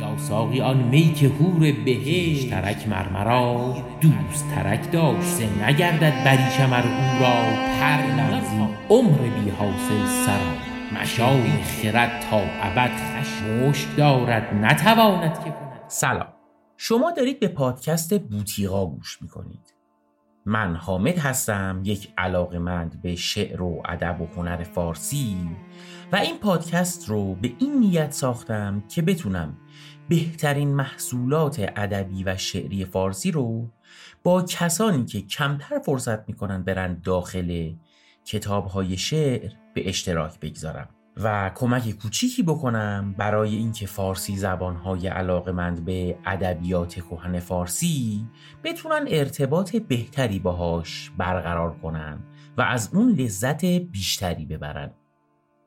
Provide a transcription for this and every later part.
یا ساقی آن می که هور بهشت ترک مرمرا دوست ترک داشت نگردد بریشم ار او را پر لرزی عمر بی حاصل سرا مشام خرد تا ابد خشمش دارد نتواند که کند. سلام. شما دارید به پادکست بوتیقا گوش می‌کنید. من حامد هستم یک علاقمند به شعر و ادب و هنر فارسی و این پادکست رو به این نیت ساختم که بتونم بهترین محصولات ادبی و شعری فارسی رو با کسانی که کمتر فرصت می‌کنن برن داخل کتابهای شعر به اشتراک بگذارم و کمک کوچیکی بکنم برای اینکه فارسی زبانهای علاقمند به ادبیات کهن فارسی بتونن ارتباط بهتری باهاش برقرار کنن و از اون لذت بیشتری ببرن.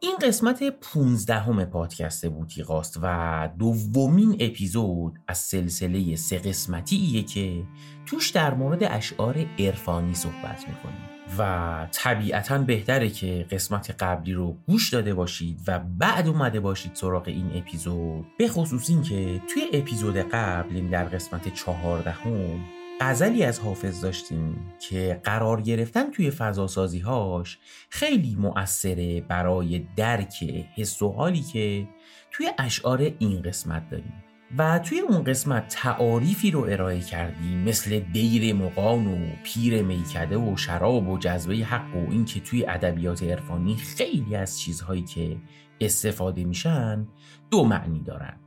این قسمت 15 همه پادکست بوتیقاست و دومین اپیزود از سلسله سه قسمتیه که توش در مورد اشعار عرفانی صحبت می‌کنیم. و طبیعتا بهتره که قسمت قبلی رو گوش داده باشید و بعد اومده باشید سراغ این اپیزود به خصوص این که توی اپیزود قبل یعنی در قسمت چهاردهم غزلی از حافظ داشتیم که قرار گرفتن توی فضاسازی هاش خیلی مؤثره برای درک حس و حالی که توی اشعار این قسمت داریم. و توی اون قسمت تعاریفی رو ارائه کردیم مثل دیر مقان و پیر میکده و شراب و جذبه حق و این که توی ادبیات عرفانی خیلی از چیزهایی که استفاده میشن دو معنی دارن.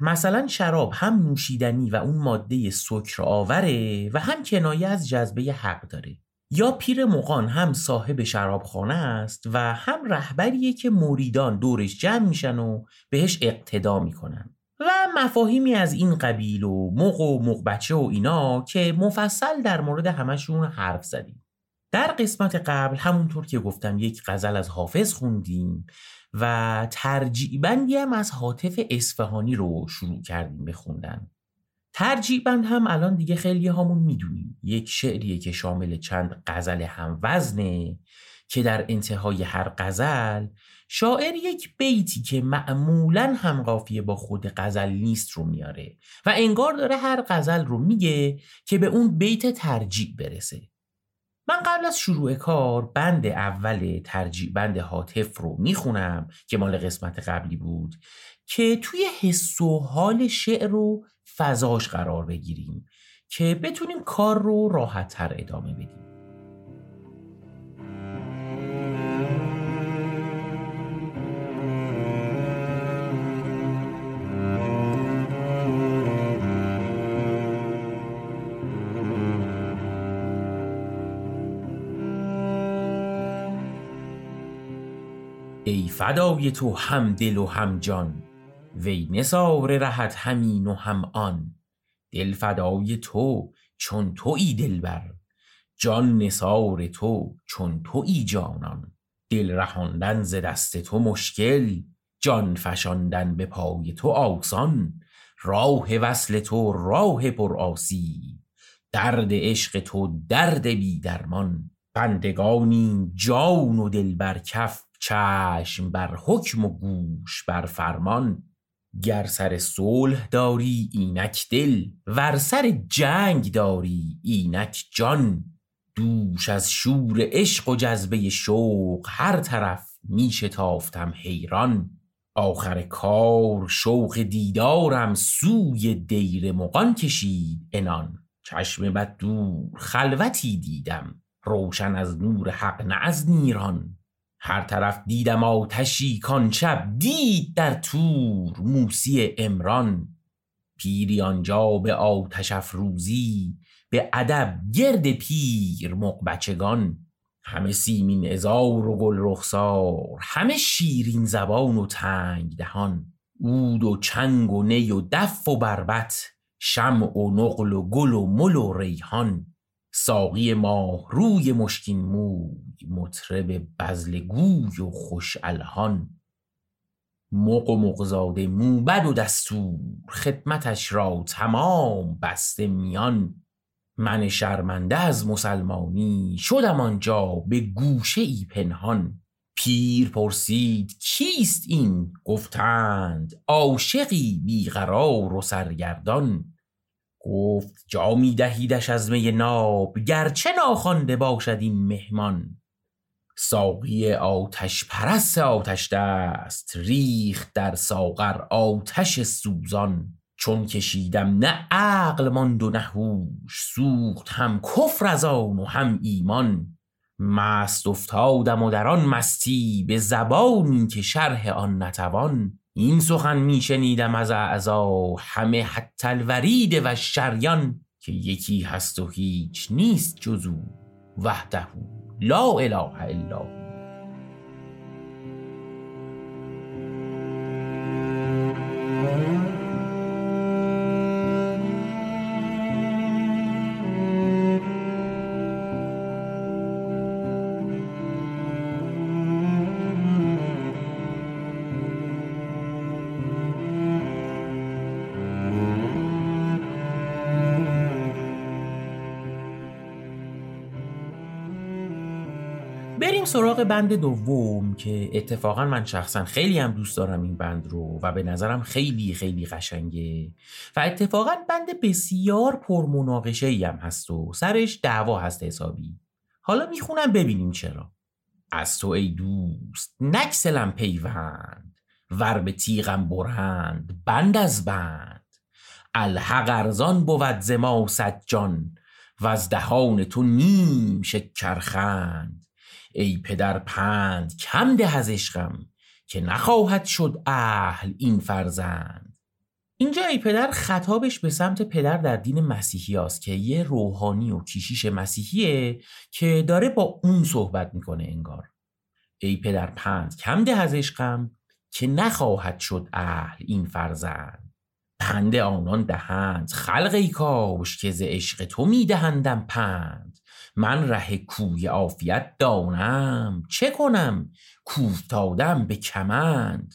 مثلا شراب هم نوشیدنی و اون ماده سکر آوره و هم کنایه از جذبه حق داره. یا پیر مقان هم صاحب شرابخانه است و هم رهبریه که مریدان دورش جمع میشن و بهش اقتدا می‌کنن. و مفاهیمی از این قبیل و موق و موق بچه و اینا که مفصل در مورد همشون حرف زدیم. در قسمت قبل همونطور که گفتم یک غزل از حافظ خوندیم و ترجیع بندی هم از حاطف اصفهانی رو شروع کردیم بخوندن ترجیع بند هم الان دیگه خیلی همون می‌دونیم. یک شعریه که شامل چند غزل هم وزنه که در انتهای هر غزل شاعر یک بیتی که معمولا هم قافیه با خود غزل نیست رو میاره و انگار داره هر غزل رو میگه که به اون بیت ترجیع برسه. من قبل از شروع کار بند اول ترجیع بند حاطف رو می‌خونم که مال قسمت قبلی بود که توی حس و حال شعر رو فضاش قرار بگیریم که بتونیم کار رو راحت تر ادامه بدیم. ای فدای تو هم دل و هم جان وی نثار رهت همین و هم آن. دل فدای تو چون تویی دلبر جان نثار تو چون تویی جانان. دل رهاندن ز دست تو مشکل جان فشاندن به پای تو آسان. راه وصل تو راه پر آسی درد عشق تو درد بی درمان بندگانی جان و دل بر کف چشم بر حکم و گوش بر فرمان. گر سر صلح داری اینک دل ور سر جنگ داری اینک جان. دوش از شور عشق و جذبه شوق هر طرف می شتافتم حیران. آخر کار شوق دیدارم سوی دیر مغان کشید عنان. چشم بد دور خلوتی دیدم روشن از نور حق نه از نیران. هر طرف دیدم آتشی کان شب دید در تور موسی امران پیری آنجا به آتش افروزی به ادب گرد پیر مقبچگان. همه سیمین ازار و گل رخسار همه شیرین زبان و تنگ دهان. عود و چنگ و نی و دف و بربت شمع و نقل و گل و مل و ریحان. ساقی ماه روی مشکین موی مطرب بزل گوی و خوش الهان مق و مقزاده موبد و دستور خدمتش را تمام بسته میان. من شرمنده از مسلمانی شدم آنجا به گوشه ای پنهان. پیر پرسید کیست این؟ گفتند عاشقی بیقرار و سرگردان. گفت جامی دهیدش از می ناب گرچه ناخوانده باشد این مهمان. ساقی آتش پرست آتش دست ریخت در ساغر آتش سوزان. چون کشیدم نه عقل ماند و نه هوش سوخت هم کفر از آن و هم ایمان. مست افتادم و در آن مستی به زبانی که شرح آن نتوان. این سخن میشنیدم از اعضا همه حتی الورید و شریان که یکی هست و هیچ نیست جزو وحده لا اله الا سراغ بند دوم که اتفاقا من شخصا خیلی هم دوست دارم این بند رو و به نظرم خیلی خیلی قشنگه و اتفاقا بند بسیار پرمناقشه ای هم هست و سرش دعوا هست حسابی. حالا می‌خونم ببینیم چرا. از تو ای دوست نکسلم پیوند ور به تیغم برند بند از بند. الحق ارزان بود زما جان و از دهان تو نیم شکرخند. ای پدر پند کم ده از عشقم که نخواهد شد اهل این فرزند. اینجا ای پدر خطابش به سمت پدر در دین مسیحی است که یه روحانی و کیشیش مسیحیه که داره با اون صحبت می‌کنه انگار. ای پدر پند کم ده از عشقم که نخواهد شد اهل این فرزند. پند آنان دهند خلق ای کاش که ز عشق تو میدهندم پند. من ره کوی عافیت دانم. چه کنم؟ کوفتادم به کمند.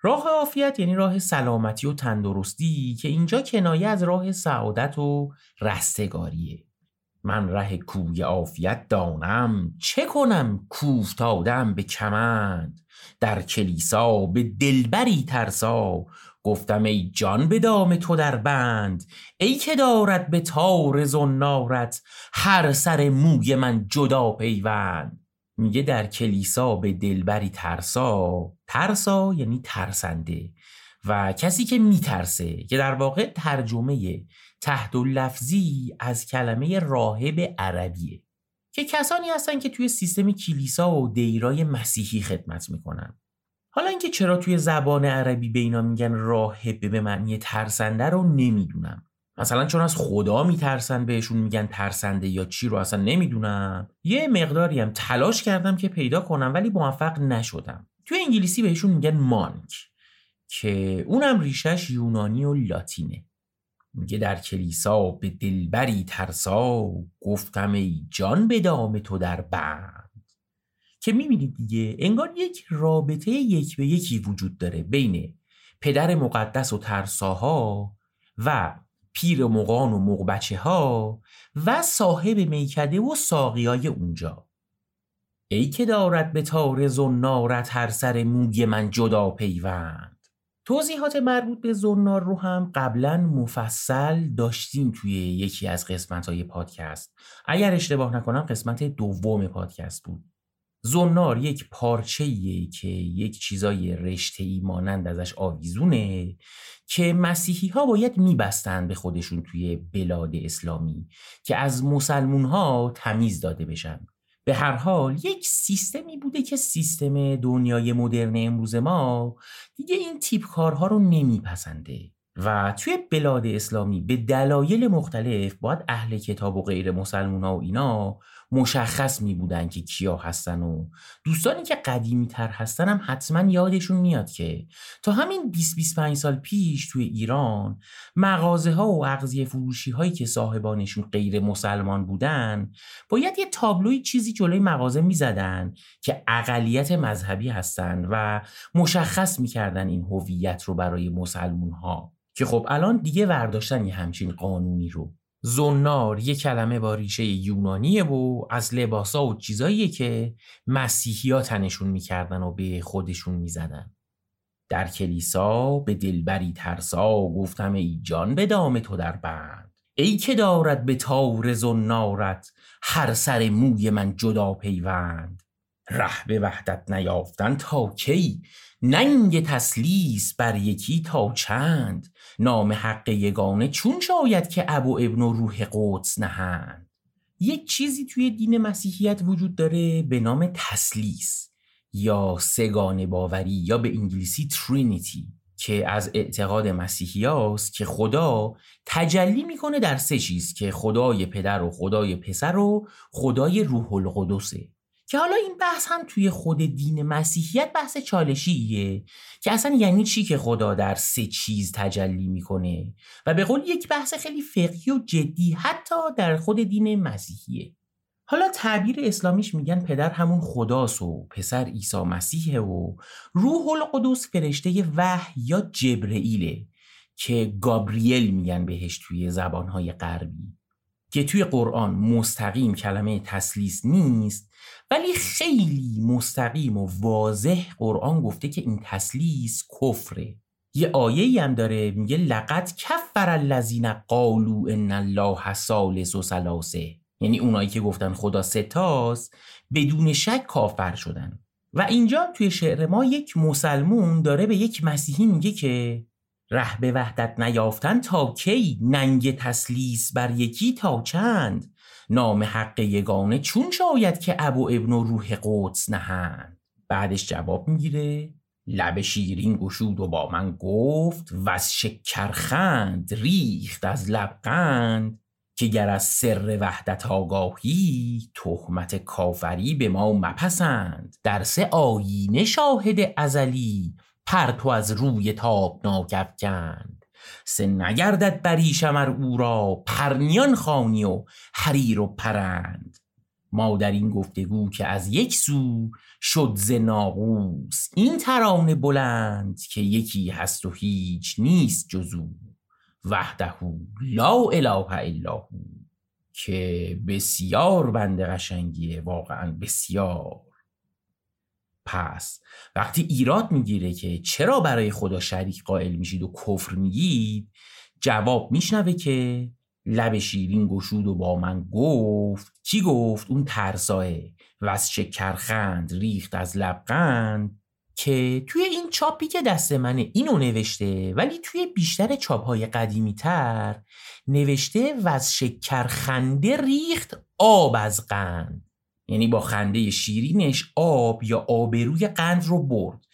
راه عافیت یعنی راه سلامتی و تندرستی که اینجا کنایه از راه سعادت و رستگاریه. من ره کوی عافیت دانم. چه کنم؟ کوفتادم به کمند. در کلیسا به دلبری ترسا. گفتم ای جان به دام تو در بند ای که دارد به تار زنارت هر سر موی من جدا پیوند. میگه در کلیسا به دلبری ترسا ترسا یعنی ترسنده. و کسی که میترسه که در واقع ترجمه تحت لفظی از کلمه راهب عربیه. که کسانی هستن که توی سیستم کلیسا و دیرای مسیحی خدمت می‌کنن. حالا اینکه چرا توی زبان عربی به اینا میگن راهب به معنی ترسنده رو نمی‌دونم. مثلا چون از خدا میترسن بهشون میگن ترسنده یا چی رو اصلا نمی‌دونم. یه مقداری هم تلاش کردم که پیدا کنم ولی موفق نشدم. توی انگلیسی بهشون میگن مانک که اونم ریشش یونانی و لاتینه. میگه در کلیسا به دلبری ترسا گفتم ای جان به دام تو در بند. که می‌بینید دیگه انگار یک رابطه یک به یکی وجود داره بین پدر مقدس و ترساها و پیر مقان و مقبچه ها و صاحب میکده و ساقیای اونجا. ای که دارد به تار زنارت هر سر موی من جدا پیوند. توضیحات مربوط به زنار رو هم قبلا مفصل داشتیم توی یکی از قسمت های پادکست. اگر اشتباه نکنم قسمت دوم پادکست بود. زنار یک پارچه که یک چیزای رشته ای مانند ازش آویزونه که مسیحی ها باید میبستند به خودشون توی بلاد اسلامی که از مسلمون ها تمیز داده بشن. به هر حال یک سیستمی بوده که سیستم دنیای مدرن امروز ما دیگه این تیپ کارها رو نمیپسنده و توی بلاد اسلامی به دلایل مختلف باید اهل کتاب و غیر مسلمون ها و اینا مشخص می بودن که کیا هستن و دوستانی که قدیمی تر هستن هم حتما یادشون میاد که تا همین 20-25 سال پیش توی ایران مغازه ها و اغذیه فروشی هایی که صاحبانشون غیر مسلمان بودن باید یه تابلوی چیزی جلوی مغازه می‌زدن که اقلیت مذهبی هستن و مشخص می‌کردن این هویت رو برای مسلمون ها که خب الان دیگه ورداشتن یه همچین قانونی رو. زنار یه کلمه با ریشه یونانیه و از لباسا و چیزاییه که مسیحی ها تنشون می‌کردن و به خودشون می‌زدن. در کلیسا به دلبری ترسا گفتم ای جان به دام تو در بند. ای که دارد به تار زنارت هر سر موی من جدا پیوند. ره به وحدت نیافتن تا کی؟ ننگ تسلیس بر یکی تا چند؟ نام حق یگانه چون شاید که ابو ابن و روح قدس نهند. یک چیزی توی دین مسیحیت وجود داره به نام تسلیس یا سگان باوری یا به انگلیسی ترینیتی که از اعتقاد مسیحی هاست که خدا تجلی می‌کنه در سه چیز که خدای پدر و خدای پسر و خدای روح القدسه. که حالا این بحث هم توی خود دین مسیحیت بحث چالشیه. که اصلا یعنی چی که خدا در سه چیز تجلی می‌کنه؟ و به قول یک بحث خیلی فقهی و جدی حتی در خود دین مسیحیه. حالا تعبیر اسلامیش میگن پدر همون خداست و پسر عیسی مسیحه و روح القدس فرشته وحی یا جبرئیله که گابریل میگن بهش توی زبانهای غربی. که توی قرآن مستقیم کلمه تسلیس نیست ولی خیلی مستقیم و واضح قرآن گفته که این تسلیس کفره. یه آیه هم داره میگه لقد کفر الذین قالوا ان الله ثالث و یعنی اونایی که گفتن خدا ستاست بدون شک کافر شدن. و اینجا توی شعر ما یک مسلمون داره به یک مسیحی میگه که ره به وحدت نیافتن تا کی ننگ تسلیس بر یکی تا چند نام حق یگانه چون شاید که ابو ابن و روح قدس نهند. بعدش جواب می‌گیره لب شیرین گشود و با من گفت و از شکرخند ریخت از لبقند که گر از سر وحدت آگاهی تهمت کافری به ما مپسند. در سه آیینه شاهد ازلی پرتو از روی تابناک افکند. سه نگردد بریشمر او را پرنیان خانی و حریر و پرند. ما در این گفتگو که از یک سو شد ز ناقوس این ترانه بلند که یکی هست و هیچ نیست جزو. وحده لا اله الا هو که بسیار بند قشنگیه واقعا بسیار. پس. وقتی ایراد می‌گیره که چرا برای خدا شریک قائل میشید و کفر میگید جواب میشنوه که لب شیرین گشود و با من گفت. کی گفت؟ اون ترساه و از شکرخند ریخت از لبقند که توی این چاپی که دست منه اینو نوشته ولی توی بیشتر چاپ های قدیمی تر نوشته و از شکر خنده ریخت آب از قند. یعنی با خنده شیرینش آب یا آبروی قند رو برد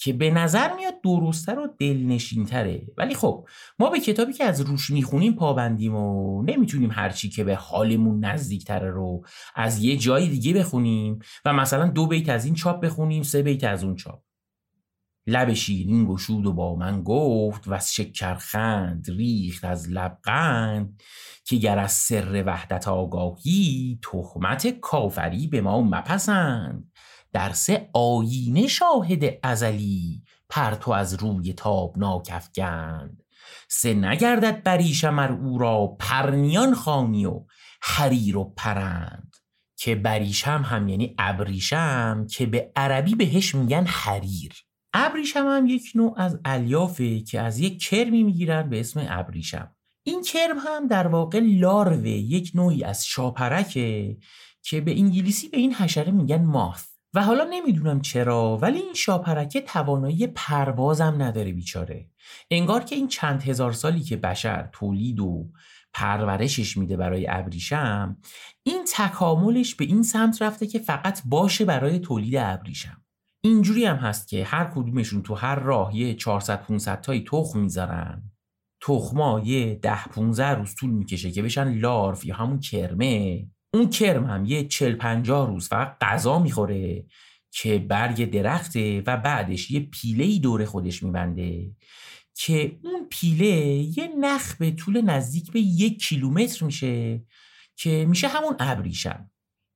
که به نظر میاد درستتر و دلنشینتره. ولی خب ما به کتابی که از روش می‌خونیم پابندیم و نمی‌تونیم هرچی که به حالمون نزدیکتره رو از یه جای دیگه بخونیم و مثلا دو بیت از این چاپ بخونیم سه بیت از اون چاپ. لب شیرین گشود و با من گفت و از شکرخند ریخت از لبقند که گر از سر وحدت آگاهی تهمت کافری به ما مپسند. در سه آینه شاهد ازلی پرتو از روی تابناک افگند سه نگردد بریشمر او را پرنیان خانی و حریر و پرند. که بریشم هم یعنی ابریشم که به عربی بهش میگن حریر. ابریشم هم یک نوع از الیافه که از یک کرمی می‌گیرن به اسم ابریشم. این کرم هم در واقع لاروه یک نوعی از شاپرکه که به انگلیسی به این حشره میگن ماث. و حالا نمی‌دونم چرا ولی این شاپرکه توانایی پروازم نداره بیچاره. انگار که این چند هزار سالی که بشر تولید و پرورشش میده برای ابریشم این تکاملش به این سمت رفته که فقط باشه برای تولید ابریشم. اینجوری هم هست که هر کدومشون تو هر راه یه 400 500 تایی تخم می‌ذارن. تخما یه 10 15 روز طول می‌کشه که بشن لارف یا همون کرمه. اون کرم هم یه 40 50 روز فقط غذا می‌خوره که برگ درخته و بعدش یه پیله دور خودش میبنده که اون پیله یه نخ به طول نزدیک به یک کیلومتر میشه که میشه همون ابریشم.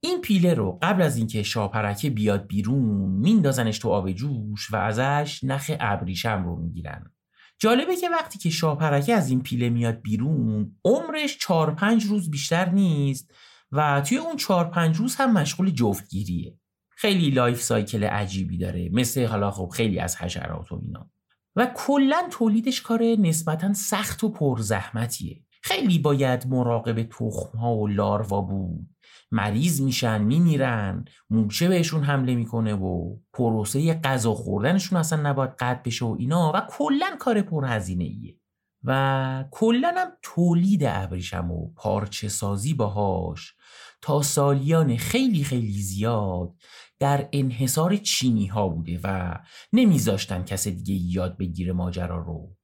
این پیله رو قبل از اینکه شاپرکه بیاد بیرون میندازنش تو آب جوش و ازش نخ ابریشم رو می‌گیرن. جالبه که وقتی که شاپرکه از این پیله میاد بیرون عمرش چهار پنج روز بیشتر نیست و توی اون چهار پنج روز هم مشغول جفتگیریه. خیلی life cycle عجیبی داره مثل حالا خب خیلی از حشرات و اینا. و کلا تولیدش کار نسبتا سخت و پرزحمتیه. خیلی باید مراقب تخم ها و لاروا بود. مریض میشن میمیرن موشه بهشون حمله می‌کنه و پروسه غذا خوردنشون اصلا نباید قطع بشه و اینا و کلا کار پرهزینه ایه و کلا هم تولید ابریشم و پارچه سازی باهاش تا سالیان خیلی خیلی زیاد در انحصار چینی ها بوده و نمیذاشتن کس دیگه یاد بگیره ماجرا رو.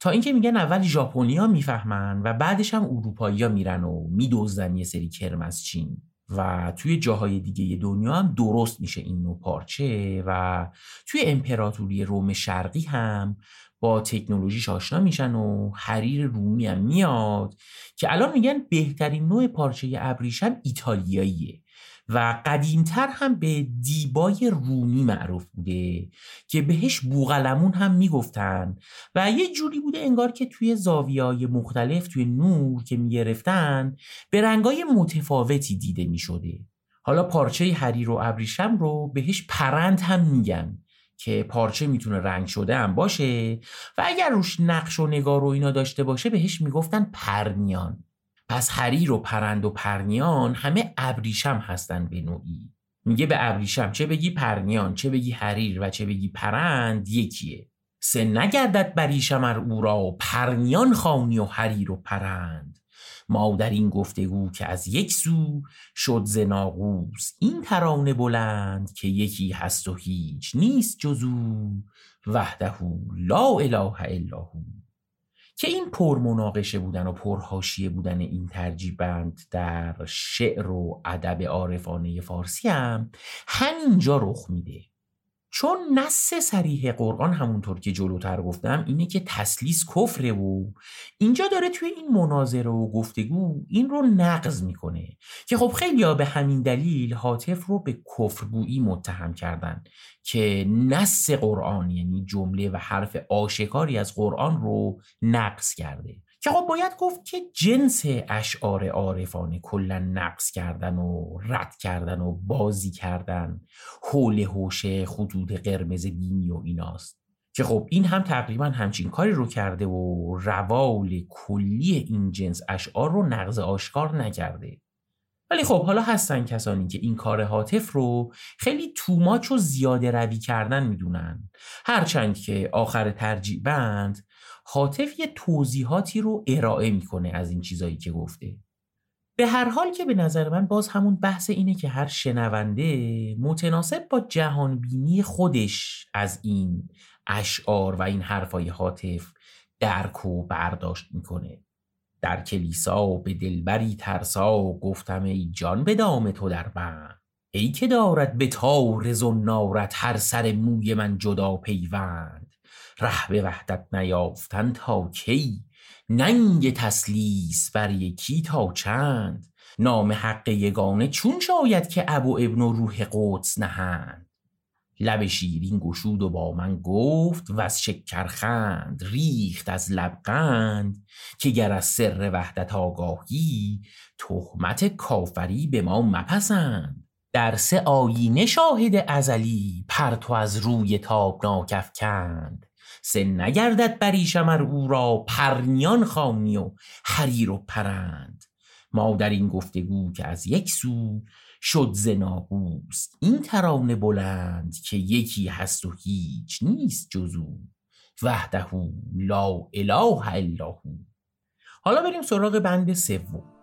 تا اینکه میگن اول ژاپنیا می‌فهمن و بعدش هم اروپایی میرن و میدوزن یه سری کرم از چین. و توی جاهای دیگه دنیا هم درست میشه این نوع پارچه و توی امپراتوری روم شرقی هم با تکنولوژیش آشنا میشن و حریر رومی هم میاد که الان میگن بهترین نوع پارچه ابریشم ایتالیاییه. و قدیمتر هم به دیبای رومی معروف بوده که بهش بوغلمون هم می‌گفتن و یه جوری بوده انگار که توی زاویای مختلف توی نور که می‌گرفتن به رنگای متفاوتی دیده می‌شده. حالا پارچه حریر و ابریشم رو بهش پرند هم میگن که پارچه می‌تونه رنگ شده هم باشه و اگر روش نقش و نگار و اینا داشته باشه بهش می‌گفتن پرنیان. پس حریر و پرند و پرنیان همه ابریشم هستن به نوعی. میگه به ابریشم چه بگی پرنیان چه بگی حریر و چه بگی پرند یکیه. سه نگردد بریشم ار او را پرنیان خانی و حریر و پرند. ما در این گفتگو که از یک سو شد ز ناقوس این ترانه بلند که یکی هست و هیچ نیست جزو وحده لا اله الا هو. که این پرمناقشه بودن و پرهاشیه بودن این ترجیبند در شعر و ادب عارفانه فارسی هم همینجا رخ میده؟ چون نص سریح قرآن همونطور که جلوتر گفتم اینه که تسلیس کفره و اینجا داره توی این مناظره و گفتگو این رو نقض می‌کنه که خب خیلی به همین دلیل حاطف رو به کفرگویی متهم کردن که نص قرآن یعنی جمله و حرف آشکاری از قرآن رو نقض کرده. که خب باید گفت که جنس اشعار عارفانه کلا نقص کردن و رد کردن و بازی کردن حول هوشه خطوط قرمز دینی و ایناست. که خب این هم تقریبا همچین کاری رو کرده و روال کلی این جنس اشعار رو نقض آشکار نکرده. ولی خب حالا هستن کسانی که این کار حاطف رو خیلی توماچ و زیاده روی کردن می‌دونن. هرچند که آخر ترجیع بند حاطف یه توضیحاتی رو ارائه می‌کنه از این چیزایی که گفته. به هر حال که به نظر من باز همون بحث اینه که هر شنونده متناسب با جهانبینی خودش از این اشعار و این حرفای حاطف درک و برداشت می‌کنه. در کلیسا و به دلبری ترسا و گفتم ای جان به دام تو در من ای که دارد به تارز و نارت هر سر موی من جدا پیوند. ره به وحدت نیافتن تا کی؟ ننگ تسلیس بر یکی تا چند؟ نام حق یگانه چون شاید که ابو ابن و روح قدس نهند؟ لب شیرین گشود و با من گفت و از شکرخند ریخت از لبقند که گر از سر وحدت آگاهی تهمت کافری به ما مپسند. در سه آینه شاهد ازلی پرتو از روی تابناک افکند. سه نگردد بریشم او را پرنیان خانی و حریر و پرند. ما در این گفتگو که از یک سو شد ز این ترانه بلند که یکی هست و هیچ نیست جزو. وحده لا اله الا هو. حالا بریم سراغ بند سوم.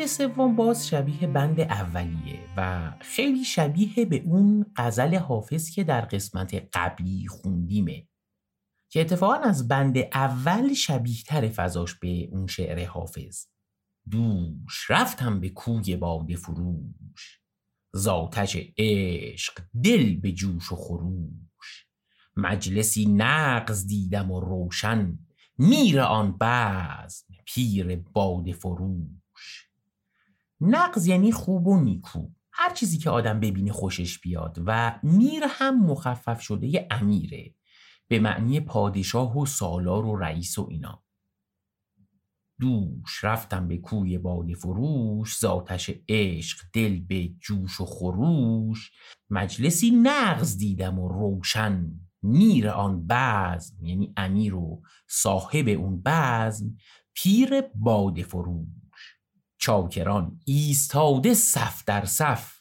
بند سوم باز شبیه بند اولیه و خیلی شبیه به اون غزل حافظ که در قسمت قبلی خوندیمه که اتفاقا از بند اول شبیه تر فضاش به اون شعر حافظ. دوش رفتم به کوی باده فروش. زاتش عشق دل به جوش و خروش. مجلسی نقز دیدم و روشن میر آن بزم پیر باده فروش. نقز یعنی خوب و نیکو. هر چیزی که آدم ببینه خوشش بیاد و میر هم مخفف شده امیره. به معنی پادشاه و سالار و رئیس و اینا. دوش رفتم به کوی باده فروش زاتش عشق دل به جوش و خروش. مجلسی نغز دیدم و روشن. میر آن بزم یعنی امیر و صاحب اون بزم. پیر باده فروش. چاکران ایستاده صف در صف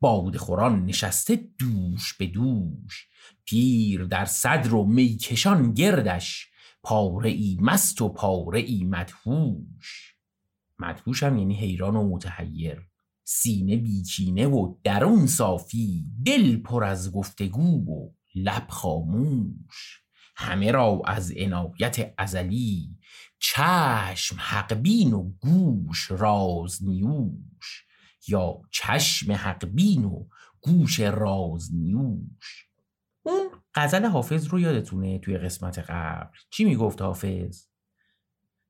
باده خوران نشسته دوش به دوش. پیر در صدر و میکشان گردش پاره ای مست و پاره ای مدهوش. مدهوش هم یعنی حیران و متحیر. سینه بیچینه و درون صافی دل پر از گفتگو و لب خاموش. همه را از عنایت ازلی چشم حقبین و گوش راز نیوش یا چشم حقبین و گوش راز نیوش. اون غزل حافظ رو یادتونه توی قسمت قبل؟ چی می‌گفت حافظ؟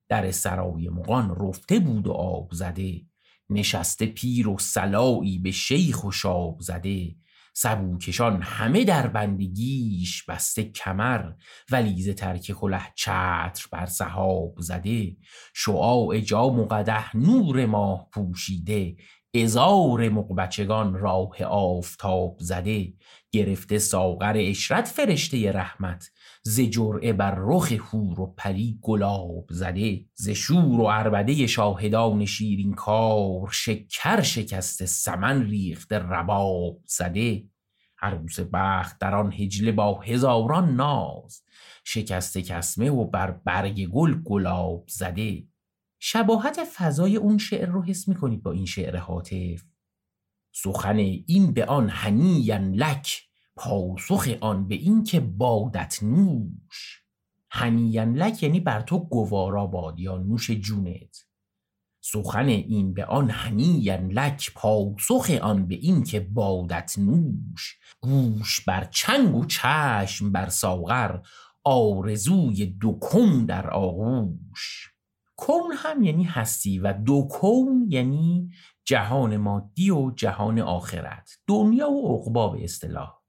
در سرای مغان رفته بود و آب زده نشسته پیر و سلایی به شیخ و شاب زده سبوکشان همه در بندگیش بسته کمر ولیز ترک کله چتر بر سحاب زده. شعاع جام و نور ماه پوشیده ازار مقبچگان راه آفتاب زده. گرفته ساغر اشرت فرشته رحمت ز جرعه بر رخ هور و پری گلاب زده ز شور و عربده شاهدان شیرین کار شکر شکسته سمن ریخته رباب زده. عروس بخت در آن هجله با هزاران ناز شکسته کسمه و بر برگ گل گلاب زده. شباهت فضای اون شعر رو حس می‌کنید با این شعر حاطف؟ سخن این به آن هنیین لک پاسخ آن به این که بادت نوش. هنیین لک یعنی بر تو گوارا باد یا نوش جونت. سخن این به آن هنیین لک پاسخ آن به این که بادت نوش. گوش بر چنگ و چشم بر ساغر آرزوی دو در آغوش. کون هم یعنی هستی و دو کون یعنی جهان مادی و جهان آخرت. دنیا و عقبا به اصطلاح.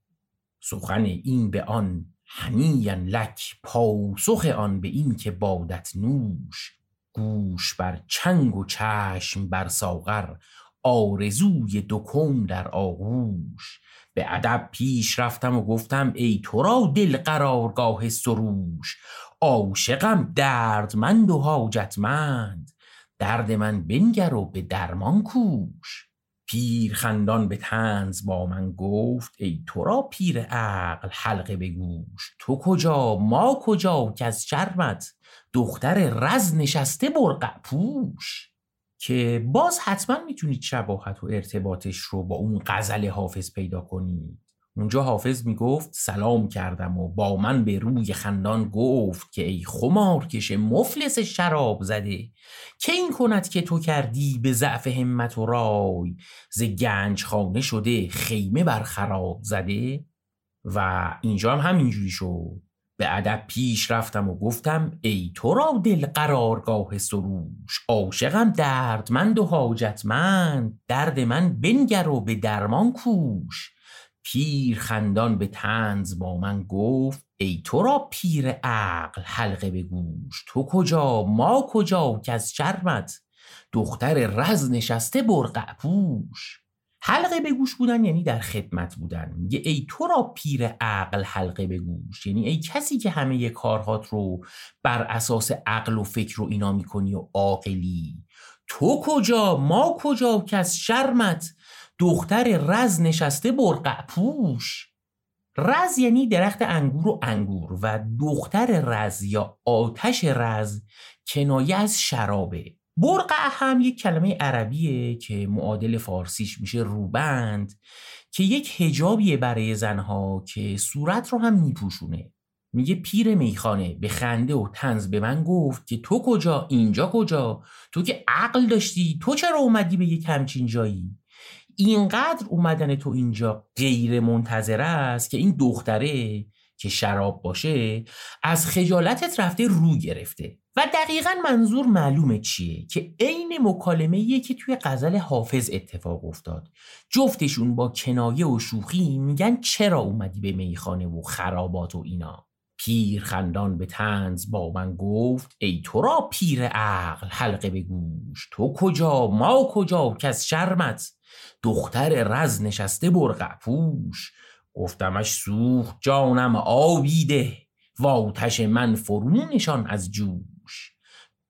سخن این به آن هنیین لک پاسخ آن به این که بادت نوش گوش بر چنگ و چشم بر ساغر آرزوی دو در آغوش به ادب پیش رفتم و گفتم ای تو را دل قرارگاه سروش عاشقم دردمند و حاجتمند درد من بنگر و به درمان کوش پیر خندان به تنز با من گفت ای تو را پیر عقل حلقه به گوش. تو کجا؟ ما کجا؟ که از شرمت. دختر رز نشسته برقع پوش. که باز حتما می‌تونید شباهت و ارتباطش رو با اون غزل حافظ پیدا کنید. اونجا حافظ می‌گفت سلام کردم و با من به روی خندان گفت که ای خمارکش مفلس شراب زده که این کند که تو کردی به ضعف همت و رای؟ ز گنج خانه شده خیمه بر خراب زده. و اینجا هم همینجوری شد. به ادب پیش رفتم و گفتم ای تو را دل قرارگاه سروش عاشقم دردمند و حاجتمند درد من بنگر و به درمان کوش. پیر خندان به تنز با من گفت ای تو را پیر عقل حلقه به گوش تو کجا ما کجا که از شرمت دختر رز نشسته برقع پوش. حلقه به گوش بودن یعنی در خدمت بودن. میگه ای تو را پیر عقل حلقه به گوش. یعنی ای کسی که همه کارهات رو بر اساس عقل و فکر و اینا می‌کنی و عاقلی. تو کجا ما کجا که از شرمت دختر رز نشسته برقع. پوش. رز یعنی درخت انگور و انگور و دختر رز یا آتش رز کنایه از شرابه. برقع هم یک کلمه عربیه که معادل فارسیش میشه روبند که یک هجابیه برای زنها که صورت رو هم میپوشونه. میگه پیر میخانه به خنده و تنز به من گفت که تو کجا؟ اینجا کجا؟ تو که عقل داشتی تو چرا اومدی به یک همچین جایی؟ اینقدر اومدن تو اینجا غیر منتظره است که این دختره که شراب باشه از خجالتت رفته رو گرفته. و دقیقا منظور معلومه چیه؟ که عین مکالمه که توی غزل حافظ اتفاق افتاد. جفتشون با کنایه و شوخی میگن چرا اومدی به میخانه و خرابات و اینا؟ پیر خندان به تنز با من گفت ای تو را پیر عقل حلقه به گوش تو کجا ما کجا از شرمت؟ دختر رز نشسته برقع پوش. گفتمش سوخت جانم آبیده. و آتش من فرونشان از جوش.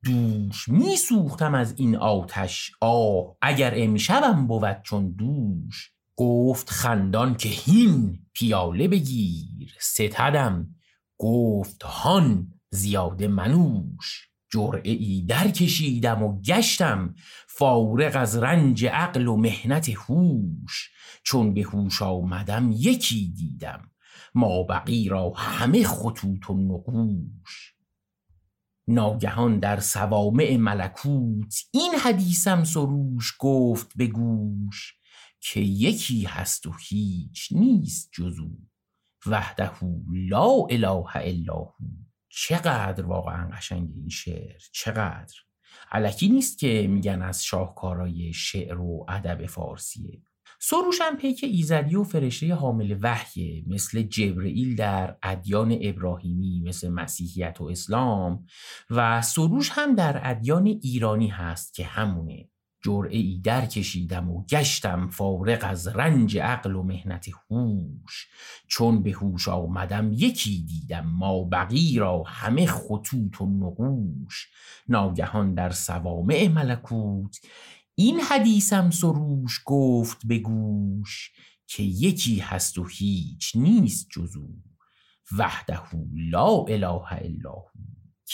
دوش می سوختم از این آتش. آه اگر امشبم بود چون دوش. گفت خندان که هین پیاله بگیر. ستدم. گفت هان زیاده منوش. جرعه ای در کشیدم و گشتم فارغ از رنج عقل و مهنت هوش. چون به هوش آمدم یکی دیدم. ما بقی را همه خطوط و نقوش. ناگهان در سوامع ملکوت این حدیثم سروش گفت به گوش که یکی هست و هیچ نیست جزو وحده لا اله الا هو. چقدر واقعا قشنگ این شعر؟ چقدر؟ علکی نیست که میگن از شاهکارای شعر و ادب فارسیه سروش هم پیک ایزدی و فرشته حامل وحیه مثل جبرئیل در ادیان ابراهیمی مثل مسیحیت و اسلام و سروش هم در ادیان ایرانی هست که همونه. جرعه ای در کشیدم و گشتم فارغ از رنج عقل و مهنت هوش. چون به هوش آمدم یکی دیدم ما بقی را همه خطوط و نقوش. ناگهان در سوامع ملکوت این حدیثم سروش گفت به گوش که یکی هست و هیچ نیست جزو. وحده لا اله الا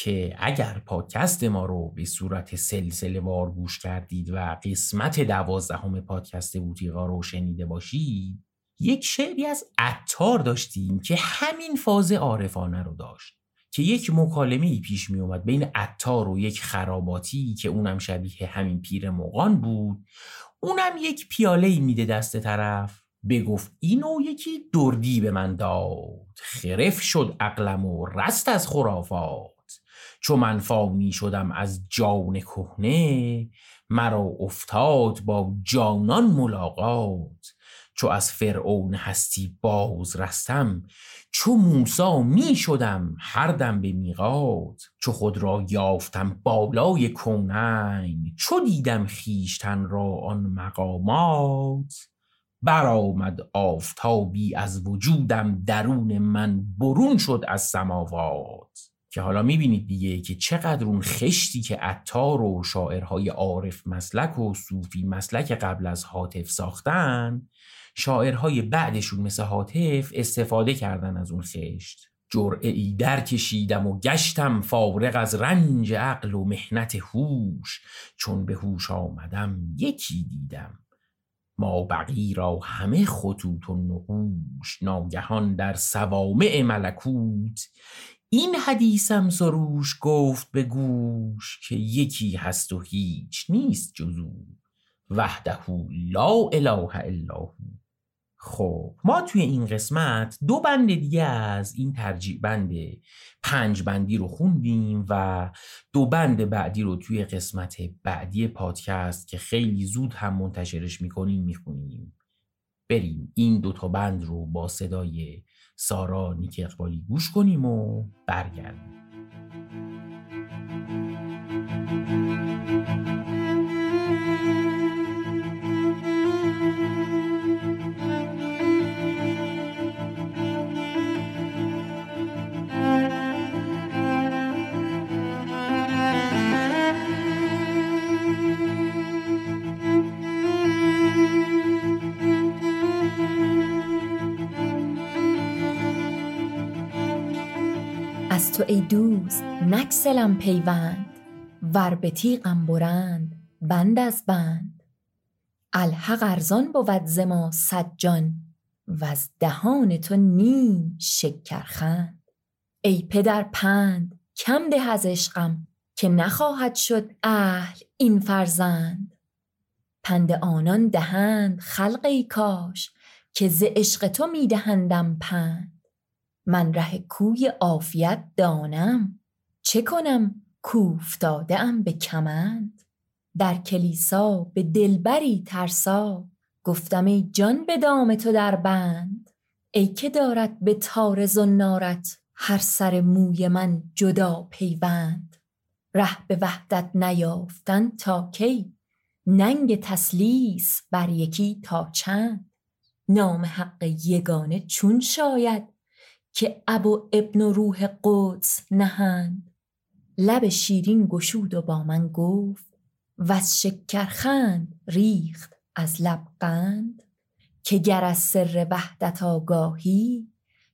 که اگر پادکست ما رو به صورت سلسله وار گوش کردید و قسمت دوازدهم پادکست بوتیقا رو شنیده باشید یک شعری از عطار داشتیم که همین فاز عارفانه رو داشت که یک مکالمه ای پیش می اومد بین عطار و یک خراباتی که اونم شبیه همین پیر مغان بود. اونم یک پیاله ای میده دست طرف بگفت اینو یکی دردی به من داد خرف شد عقلم و رست از خرافات. چو من فانی شدم از جان کهنه مرا افتاد با جانان ملاقات. چو از فرعون هستی باز رستم چو موسا می شدم هر دم به میقات. چو خود را یافتم بالای کونین چو دیدم خیشتن را آن مقامات. برآمد آفتابی از وجودم درون من برون شد از سماوات. که حالا می‌بینید دیگه که چقدر اون خشتی که عطار و شاعرهای عارف مسلک و صوفی مسلک قبل از حاطف ساختن شاعرهای بعدشون مثل حاطف استفاده کردن از اون خشت. جرعه در کشیدم و گشتم فارغ از رنج عقل و مهنت هوش. چون به هوش آمدم یکی دیدم. ما بقی را همه خطوط و نقوش ناگهان در سوامع ملکوت. این حدیثم سروش گفت به گوش که یکی هست و هیچ نیست جزو وحده لا اله الا هو. خب ما توی این قسمت دو بند دیگه از این ترجیع بند پنج بندی رو خوندیم و دو بند بعدی رو توی قسمت بعدی پادکست که خیلی زود هم منتشرش می‌کنیم می‌خونیم. بریم این دو تا بند رو با صدای سارا نیک اقبالی گوش کنیم و برگردیم. تو ای دوست نکسلم پیوند. ور به تیغم برند بند از بند. الحق ارزان بود ز ما صد جان از دهان تو نیم شکرخند. ای پدر پند کم ده از عشقم که نخواهد شد اهل این فرزند. پند آنان دهند خلق ای کاش که ز عشق تو میدهندم پند. من ره کوی عافیت دانم. چه کنم کوفتاده ام به کمند؟ در کلیسا به دلبری ترسا. گفتم ای جان به دام تو در بند. ای که دارد به تار زنارت هر سر موی من جدا پیوند. ره به وحدت نیافتن تا کی؟ ننگ تسلیس بر یکی تا چند؟ نام حق یگانه چون شاید که اب و ابن و روح قدس نهند. لب شیرین گشود و با من گفت وز شکرخند ریخت از لب قند که گر از سر وحدت آگاهی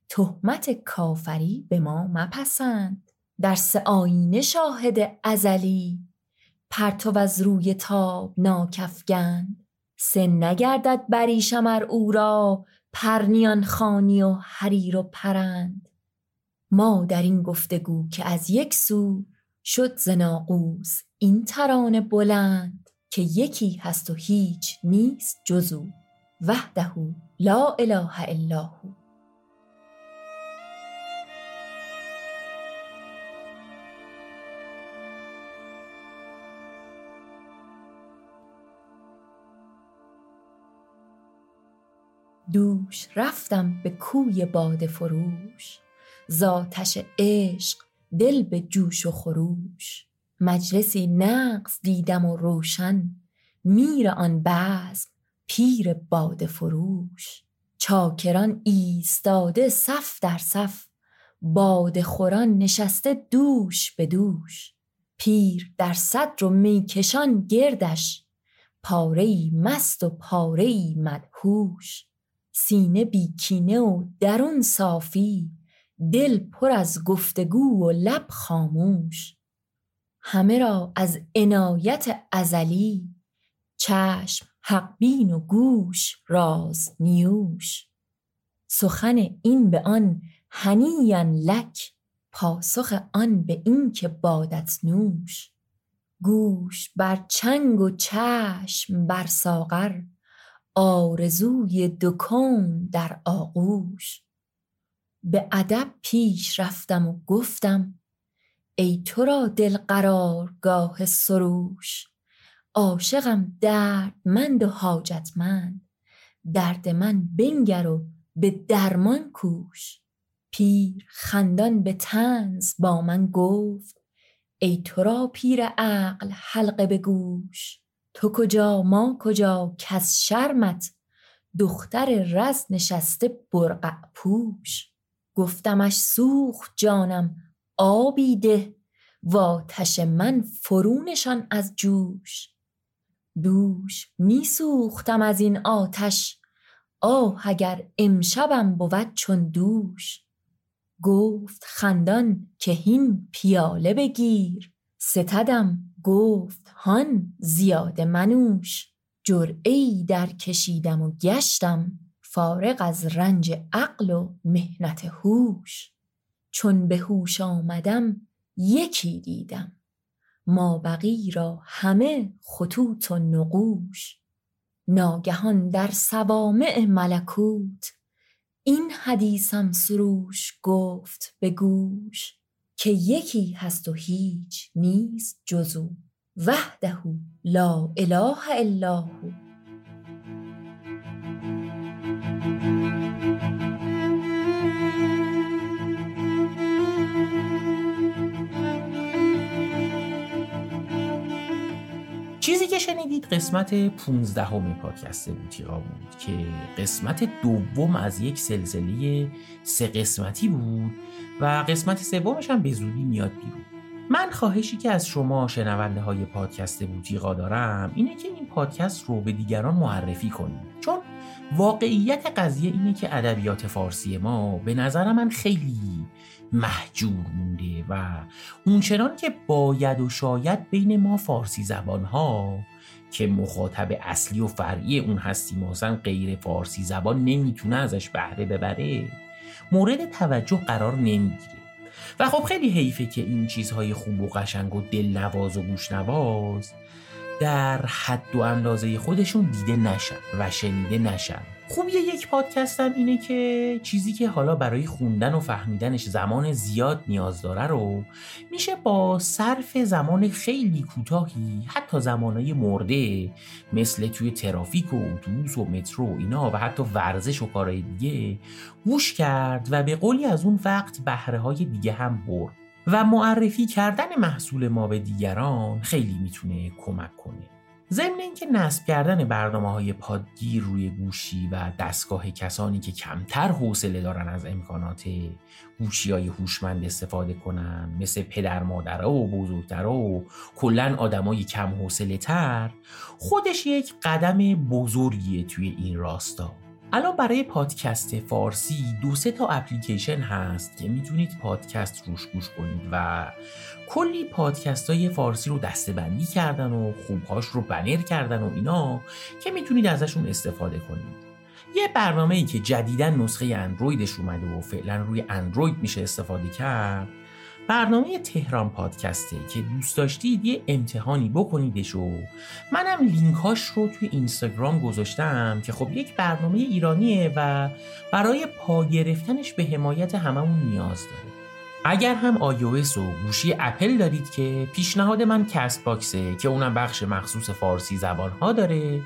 تهمت کافری به ما مپسند. درس آینه شاهد ازلی پرتو از روی تاب ناکفگند سن نگردد بریشم ار او را پرنیان خانی و حریر و پرند. ما در این گفتگو که از یک سو شد ز ناقوس این ترانه بلند که یکی هست و هیچ نیست جز او وحده لا اله الا هو. دوش رفتم به کوی باده فروش. زآتش عشق دل به جوش و خروش. مجلسی نغز دیدم و روشن میر آن بزم پیر باده فروش. چاکران ایستاده صف در صف باده خوران نشسته دوش به دوش. پیر در صدر و میکشان گردش پاره مست و پاره مدهوش. سینه بی کینه و درون صافی دل پر از گفتگو و لب خاموش. همه را از عنایت ازلی چشم حق بین و گوش راز نیوش. سخن این به آن هنیأ لک پاسخ آن به این که بادت نوش. گوش بر چنگ و چشم بر ساغر. آرزوی دو کون در آغوش. به ادب پیش رفتم و گفتم ای تو را دل قرارگاه سروش. عاشقم دردمند و حاجتمند. درد من بنگر و به درمان کوش. پیر خندان به طنز با من گفت ای تو را پیر عقل حلقه به گوش. تو کجا ما کجا؟ کز شرمت دختر رز نشسته برقع پوش. گفتمش سوخت جانم آبی ده. وآتش من فرو نشان از جوش. دوش می سوختم از این آتش. آه اگر امشبم بود چون دوش. گفت خندان که هین پیاله بگیر. ستدم گفت هان زیاده منوش جرعه ای درکشیدم و گشتم فارغ از رنج عقل و محنت هوش. چون به هوش آمدم یکی دیدم مابقی را همه خطوط و نقوش. ناگهان در صوامع ملکوت این حدیثم سروش گفت به گوش. که یکی هست و هیچ نیست جز او وحده لا اله الا هو. که شنیدید قسمت 15 همه پادکست بوتیقا بود که قسمت دوم از یک سلسله سه قسمتی بود و قسمت سومش هم به زودی میاد بیرون. من خواهشی که از شما شنونده های پادکست بوتیقا دارم اینه که این پادکست رو به دیگران معرفی کنید چون واقعیت قضیه اینه که ادبیات فارسی ما به نظر من خیلی محجور مونده و اونچنان که باید و شاید بین ما فارسی زبان ها که مخاطب اصلی و فرعی اون هستیم و غیر فارسی زبان نمی‌تونه ازش بهره ببره مورد توجه قرار نمی‌گیره. و خب خیلی حیفه که این چیزهای خوب و قشنگ و دلنواز و گوشنواز در حد و اندازه خودشون دیده نشن و شنیده نشن. خوبی یک پادکست هم اینه که چیزی که حالا برای خوندن و فهمیدنش زمان زیاد نیاز داره رو میشه با صرف زمان خیلی کوتاهی حتی زمانهای مرده مثل توی ترافیک و اتوبوس و مترو اینا و حتی ورزش و کارهای دیگه گوش کرد و به قولی از اون وقت بهره های دیگه هم برد. و معرفی کردن محصول ما به دیگران خیلی می‌تونه کمک کنه. ضمن اینکه نصب کردن برنامه های پادگیر روی گوشی و دستگاه کسانی که کمتر حوصله دارن از امکانات گوشی های هوشمند استفاده کنن مثل پدر مادر و بزرگتر و کلا آدمای کم حوصله تر خودش یک قدم بزرگیه توی این راستا. الان برای پادکست فارسی دو سه تا اپلیکیشن هست که می‌تونید پادکست روش گوش کنید و کلی پادکست های فارسی رو دستبندی کردن و خوبهاش رو بنر کردن و اینا که می‌تونید ازشون استفاده کنید. یه برنامه ای که جدیدا نسخه اندرویدش اومده و فعلا روی اندروید میشه استفاده کرد برنامه تهران پادکسته که دوست داشتید یه امتحانی بکنیدش و منم لینکاش رو توی اینستاگرام گذاشتم که خب یک برنامه ایرانیه و برای پا گرفتنش به حمایت هممون نیاز داره. اگر هم iOS و گوشی اپل دارید که پیشنهاد من Castbox ه که اونم بخش مخصوص فارسی زبانها داره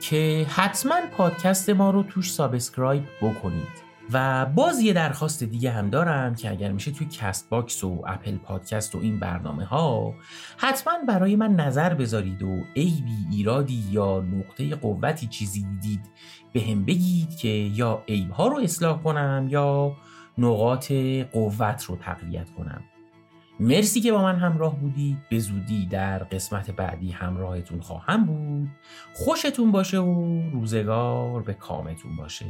که حتما پادکست ما رو توش subscribe بکنید. و باز یه درخواست دیگه هم دارم که اگر میشه توی Castbox و Apple Podcast و این برنامه ها حتما برای من نظر بذارید و عیبی ایرادی یا نقطه قوتی چیزی دیدید بهم بگید که یا عیب ها رو اصلاح کنم یا نقاط قوت رو تقویت کنم. مرسی که با من همراه بودید. به زودی در قسمت بعدی همراهتون خواهم بود. خوشتون باشه و روزگار به کامتون باشه.